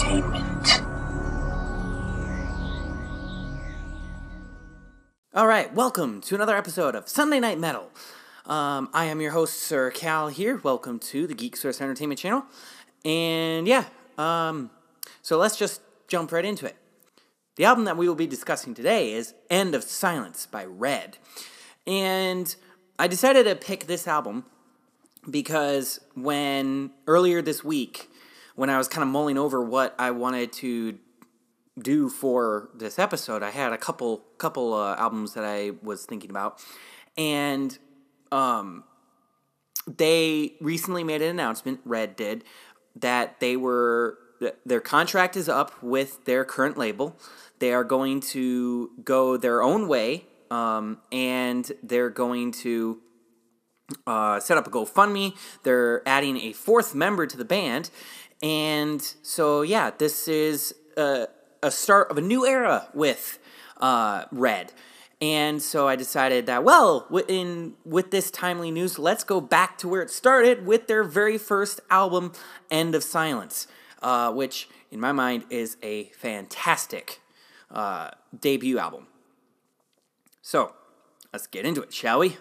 Entertainment. All right, welcome to another episode of Sunday Night Metal. Um, I am your host, Sir Kal. Here, welcome to the Geek Source Entertainment channel, and yeah, um, so let's just jump right into it. The album that we will be discussing today is "End of Silence" by Red, and I decided to pick this album because when earlier this week, when I was kind of mulling over what I wanted to do for this episode, I had a couple couple uh, albums that I was thinking about, and um, they recently made an announcement. Red did that they were their contract is up with their current label. They are going to go their own way, um, and they're going to uh, set up a GoFundMe. They're adding a fourth member to the band. And so, yeah, this is a, a start of a new era with uh, Red. And so I decided that, well, in, with this timely news, let's go back to where it started with their very first album, End of Silence, uh, which, in my mind, is a fantastic uh, debut album. So, let's get into it, shall we?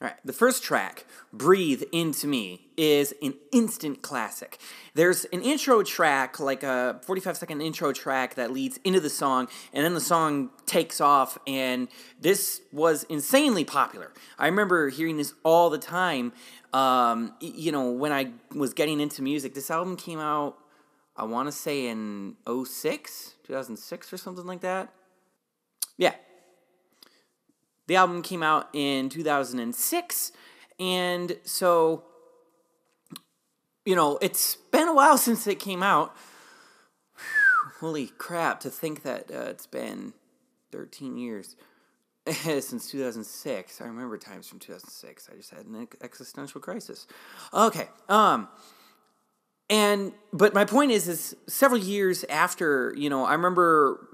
All right, the first track, Breathe Into Me, is an instant classic. There's an intro track, like a 45 second intro track that leads into the song, and then the song takes off, and this was insanely popular. I remember hearing this all the time, um, you know, when I was getting into music. This album came out, I want to say in 06, 2006 or something like that. Yeah, the album came out in 2006, and so, you know, it's been a while since it came out. Holy crap, to think that uh, it's been 13 years since 2006. I remember times from 2006. I just had an existential crisis. Okay, um, and but my point is, is several years after, you know, I remember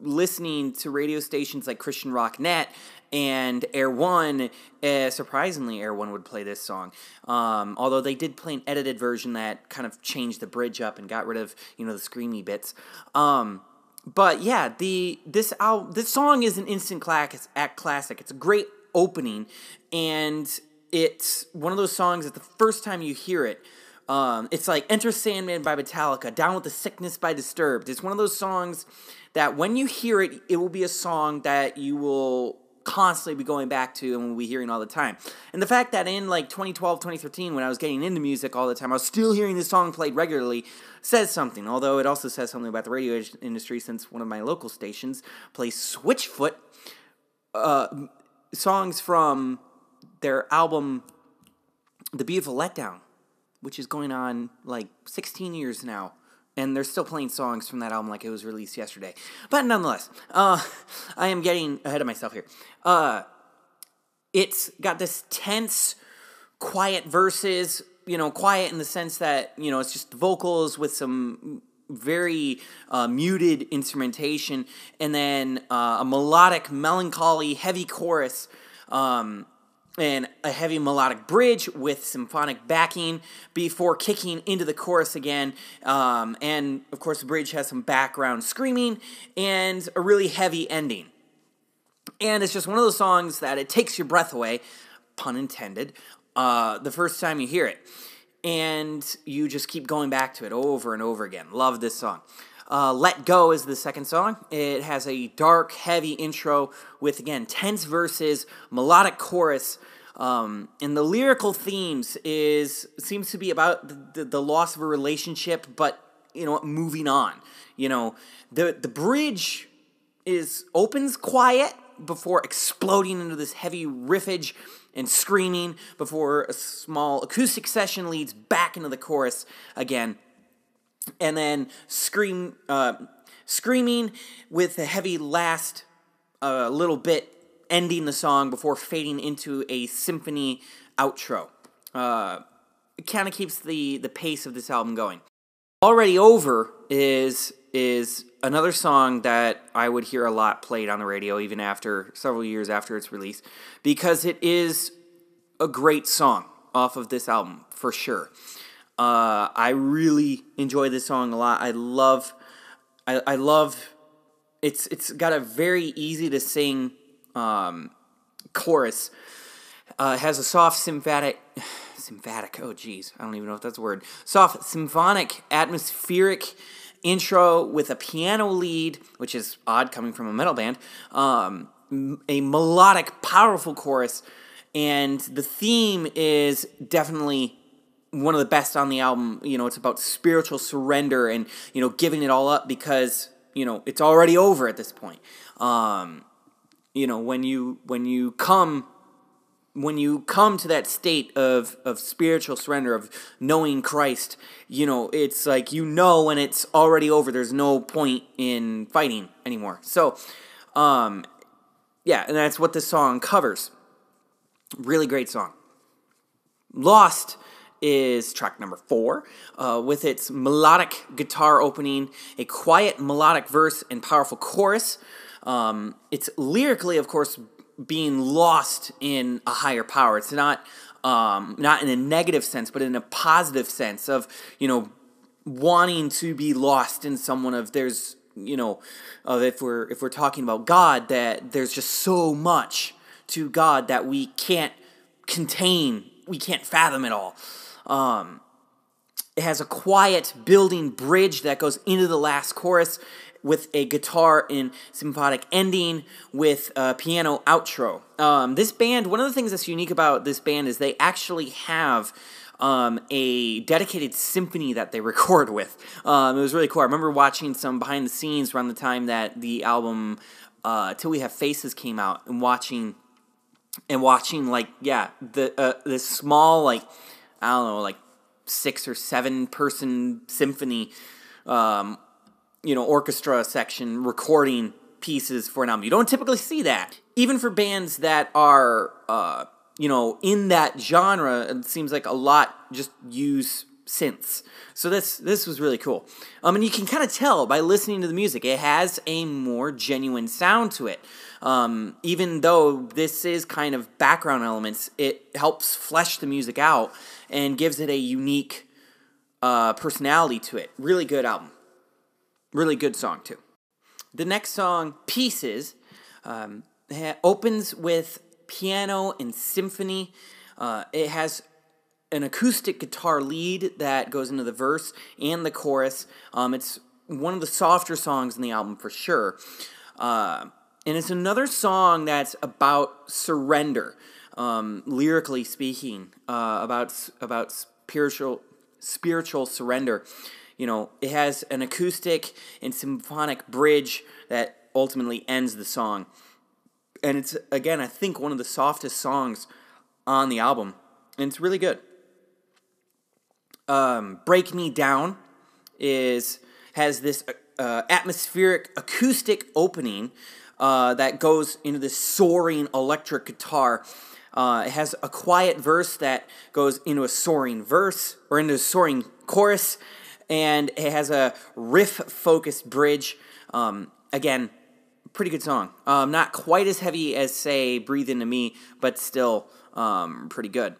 listening to radio stations like Christian Rock Net and Air One, uh, surprisingly, Air One would play this song. Um, although they did play an edited version that kind of changed the bridge up and got rid of you know the screamy bits. Um, but yeah, the this al- this song is an instant classic. Classic. It's a great opening, and it's one of those songs that the first time you hear it. Um, it's like Enter Sandman by Metallica, Down with the Sickness by Disturbed. It's one of those songs that when you hear it, it will be a song that you will constantly be going back to and we'll be hearing all the time. And the fact that in like 2012, 2013, when I was getting into music all the time, I was still hearing this song played regularly says something. Although it also says something about the radio industry since one of my local stations plays Switchfoot uh, songs from their album The Beautiful Letdown, which is going on like 16 years now and they're still playing songs from that album like it was released yesterday. But nonetheless, uh, I am getting ahead of myself here. Uh, it's got this tense, quiet verses. You know, quiet in the sense that you know it's just vocals with some very uh, muted instrumentation, and then uh, a melodic, melancholy, heavy chorus. Um, and a heavy melodic bridge with symphonic backing before kicking into the chorus again. Um, and of course, the bridge has some background screaming and a really heavy ending. And it's just one of those songs that it takes your breath away, pun intended, uh, the first time you hear it. And you just keep going back to it over and over again. Love this song. Uh, Let Go is the second song. It has a dark, heavy intro with, again, tense verses, melodic chorus. Um, and the lyrical themes is seems to be about the, the loss of a relationship, but you know, moving on. You know, the the bridge is opens quiet before exploding into this heavy riffage and screaming before a small acoustic session leads back into the chorus again and then scream, uh, screaming with a heavy last uh, little bit ending the song before fading into a symphony outro. Uh, it kind of keeps the the pace of this album going. Already over is is another song that I would hear a lot played on the radio even after several years after its release because it is a great song off of this album for sure. Uh, I really enjoy this song a lot. I love, I, I love. It's it's got a very easy to sing um, chorus. Uh, has a soft symphatic, symphatic. Oh, geez, I don't even know if that's a word. Soft symphonic, atmospheric intro with a piano lead, which is odd coming from a metal band. Um, a melodic, powerful chorus, and the theme is definitely one of the best on the album. You know, it's about spiritual surrender and you know giving it all up because you know it's already over at this point. Um, you know, when you when you come when you come to that state of, of spiritual surrender of knowing christ you know it's like you know when it's already over there's no point in fighting anymore so um yeah and that's what this song covers really great song lost is track number four, uh, with its melodic guitar opening, a quiet melodic verse, and powerful chorus. Um, it's lyrically, of course, being lost in a higher power. It's not um, not in a negative sense, but in a positive sense of you know wanting to be lost in someone. Of there's you know of if we're if we're talking about God, that there's just so much to God that we can't contain, we can't fathom it all. Um, it has a quiet building bridge that goes into the last chorus with a guitar in symphonic ending with a piano outro. Um, this band, one of the things that's unique about this band is they actually have um, a dedicated symphony that they record with. Um, it was really cool. I remember watching some behind the scenes around the time that the album uh, "Till We Have Faces" came out, and watching and watching like yeah the uh, this small like I don't know like six or seven person symphony um, you know, orchestra section recording pieces for an album. You don't typically see that. Even for bands that are, uh, you know, in that genre, it seems like a lot just use synths. So this this was really cool. Um, and you can kind of tell by listening to the music, it has a more genuine sound to it. Um, even though this is kind of background elements, it helps flesh the music out and gives it a unique uh, personality to it. Really good album. Really good song, too. The next song, Pieces, um, opens with piano and symphony. Uh, it has an acoustic guitar lead that goes into the verse and the chorus. Um, it's one of the softer songs in the album for sure. Uh, and it's another song that's about surrender, um, lyrically speaking, uh, about about spiritual spiritual surrender you know, it has an acoustic and symphonic bridge that ultimately ends the song. And it's, again, I think one of the softest songs on the album. And it's really good. Um, Break Me Down is has this uh, atmospheric acoustic opening uh, that goes into this soaring electric guitar. Uh, it has a quiet verse that goes into a soaring verse or into a soaring chorus, and it has a riff focused bridge. Um, again, pretty good song. Um, not quite as heavy as, say, Breathe Into Me, but still um, pretty good.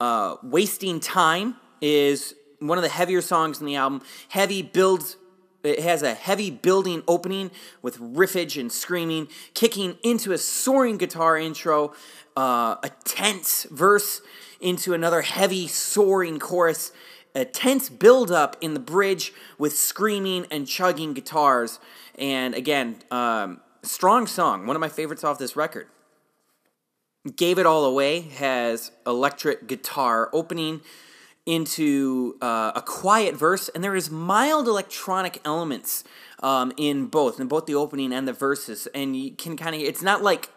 Uh, Wasting Time is one of the heavier songs in the album. Heavy builds. It has a heavy building opening with riffage and screaming, kicking into a soaring guitar intro, uh, a tense verse into another heavy soaring chorus, a tense build up in the bridge with screaming and chugging guitars. And again, um, strong song, one of my favorites off this record. Gave It All Away has electric guitar opening into uh, a quiet verse, and there is mild electronic elements um, in both, in both the opening and the verses. And you can kind of, it's not like,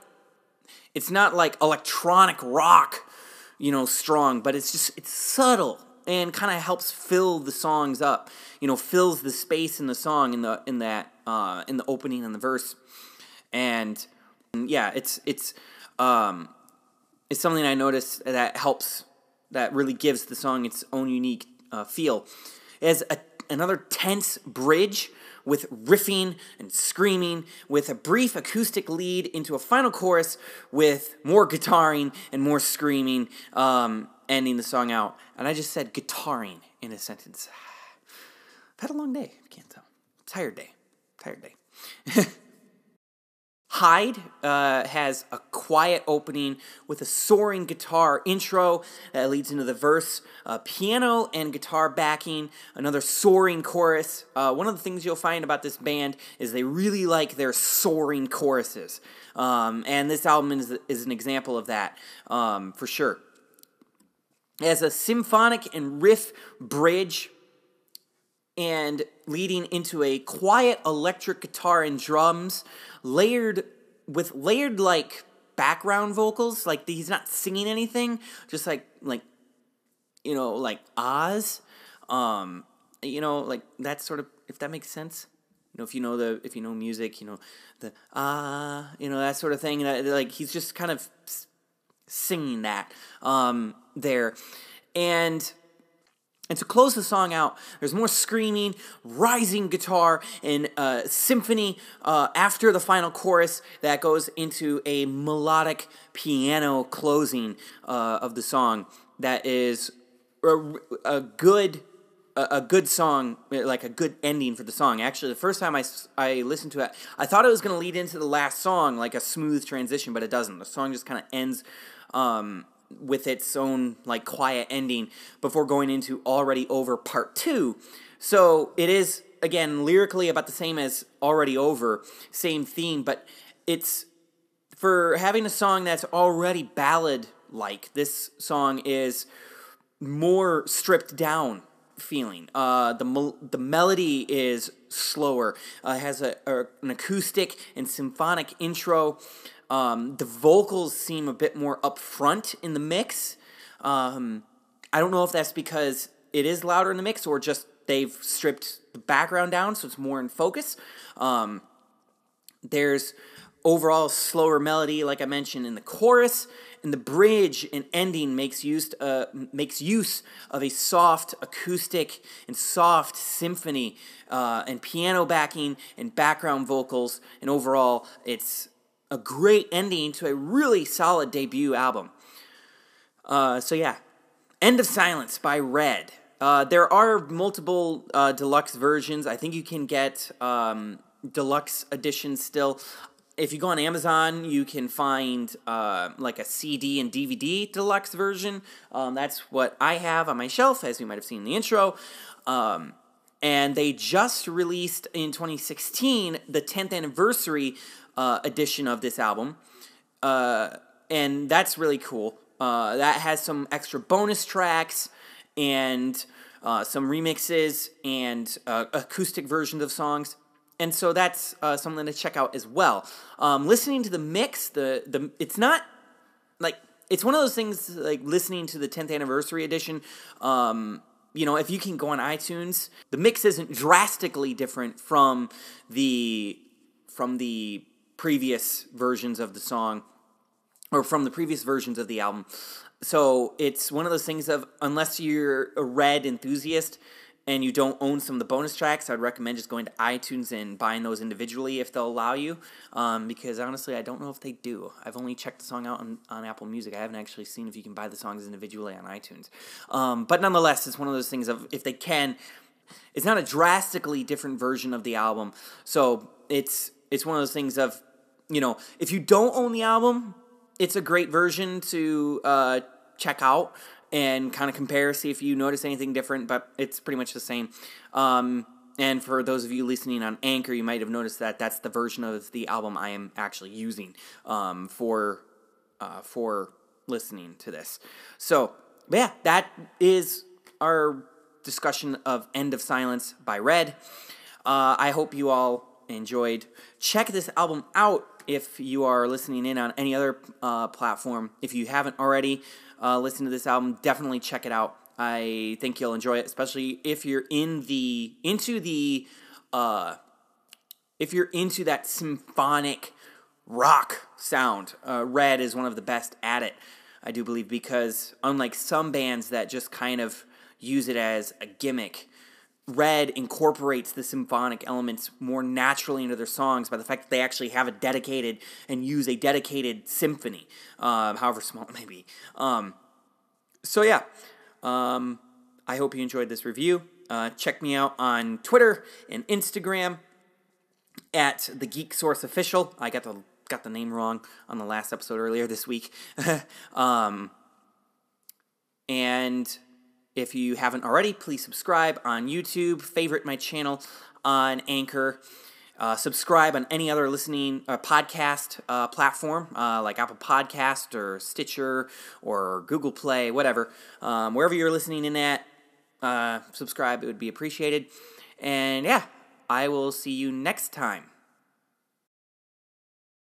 it's not like electronic rock, you know, strong, but it's just, it's subtle and kind of helps fill the songs up. You know, fills the space in the song in the in that uh, in the opening and the verse, and yeah, it's it's um, it's something I noticed that helps that really gives the song its own unique uh, feel. It has a, another tense bridge with riffing and screaming, with a brief acoustic lead into a final chorus with more guitaring and more screaming. Um, ending the song out, and I just said guitaring in a sentence. I've had a long day. Can't tell. Tired day. Tired day. Hide uh, has a quiet opening with a soaring guitar intro that leads into the verse, uh, piano and guitar backing, another soaring chorus. Uh, one of the things you'll find about this band is they really like their soaring choruses. Um, and this album is, is an example of that um, for sure. As a symphonic and riff bridge, and leading into a quiet electric guitar and drums layered with layered like background vocals like he's not singing anything just like like you know like Oz. Um you know like that sort of if that makes sense. You know if you know the if you know music you know the ah uh, you know that sort of thing. Like he's just kind of singing that um there. And and to close the song out, there's more screaming, rising guitar, and uh, symphony uh, after the final chorus that goes into a melodic piano closing uh, of the song that is a, a good a, good song, like a good ending for the song. Actually, the first time I, I listened to it, I thought it was going to lead into the last song, like a smooth transition, but it doesn't. The song just kind of ends um, with its own like quiet ending before going into already over part two. So it is again lyrically about the same as already over, same theme, but it's for having a song that's already ballad like. This song is more stripped down feeling. Uh, the the melody is slower. Uh, has a, a, an acoustic and symphonic intro. Um, the vocals seem a bit more upfront in the mix. Um, I don't know if that's because it is louder in the mix or just they've stripped the background down so it's more in focus. Um, there's overall slower melody, like I mentioned in the chorus, and the bridge and ending makes use uh, makes use of a soft acoustic and soft symphony uh, and piano backing and background vocals, and overall it's a great ending to a really solid debut album. Uh, so yeah, End of Silence by Red. Uh, there are multiple uh, deluxe versions. I think you can get um, deluxe editions still. If you go on Amazon, you can find uh, like a CD and DVD deluxe version. Um, that's what I have on my shelf, as you might have seen in the intro. Um, and they just released in 2016 the 10th anniversary uh, edition of this album, uh, and that's really cool. Uh, that has some extra bonus tracks and uh, some remixes and uh, acoustic versions of songs. And so that's uh, something to check out as well. Um, listening to the mix, the the it's not like it's one of those things like listening to the 10th anniversary edition. Um, you know, if you can go on iTunes, the mix isn't drastically different from the from the previous versions of the song or from the previous versions of the album. So it's one of those things of unless you're a red enthusiast and you don't own some of the bonus tracks, I'd recommend just going to iTunes and buying those individually if they'll allow you. Um, because honestly, I don't know if they do. I've only checked the song out on, on Apple Music. I haven't actually seen if you can buy the songs individually on iTunes. Um, but nonetheless, it's one of those things of if they can, it's not a drastically different version of the album. So it's it's one of those things of you know, if you don't own the album, it's a great version to uh, check out and kind of compare, see if you notice anything different, but it's pretty much the same. Um, and for those of you listening on Anchor, you might have noticed that that's the version of the album I am actually using um, for uh, for listening to this. So, yeah, that is our discussion of End of Silence by Red. Uh, I hope you all enjoyed. Check this album out if you are listening in on any other uh, platform. If you haven't already uh, listened to this album, definitely check it out. I think you'll enjoy it, especially if you're in the into the uh, if you're into that symphonic rock sound. Uh, Red is one of the best at it, I do believe, because unlike some bands that just kind of use it as a gimmick, Red incorporates the symphonic elements more naturally into their songs by the fact that they actually have a dedicated and use a dedicated symphony, um, however small it may be. Um, so yeah, um, I hope you enjoyed this review. Uh, check me out on Twitter and Instagram at the Geek Source Official. I got the got the name wrong on the last episode earlier this week. um, and if you haven't already, please subscribe on YouTube, favorite my channel on Anchor. Uh, subscribe on any other listening uh, podcast uh, platform uh, like Apple Podcast or Stitcher or Google Play, whatever. Um, wherever you're listening in at, uh, subscribe. It would be appreciated. And yeah, I will see you next time.